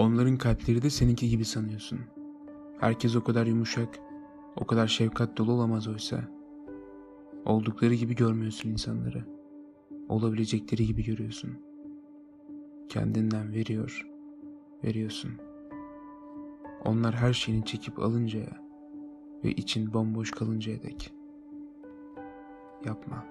Onların kalpleri de seninki gibi sanıyorsun. Herkes o kadar yumuşak, o kadar şefkat dolu olamaz oysa. Oldukları gibi görmüyorsun insanları. Olabilecekleri gibi görüyorsun. Kendinden veriyor, veriyorsun. Onlar her şeyini çekip alıncaya ve için bomboş kalıncaya dek. Yapma.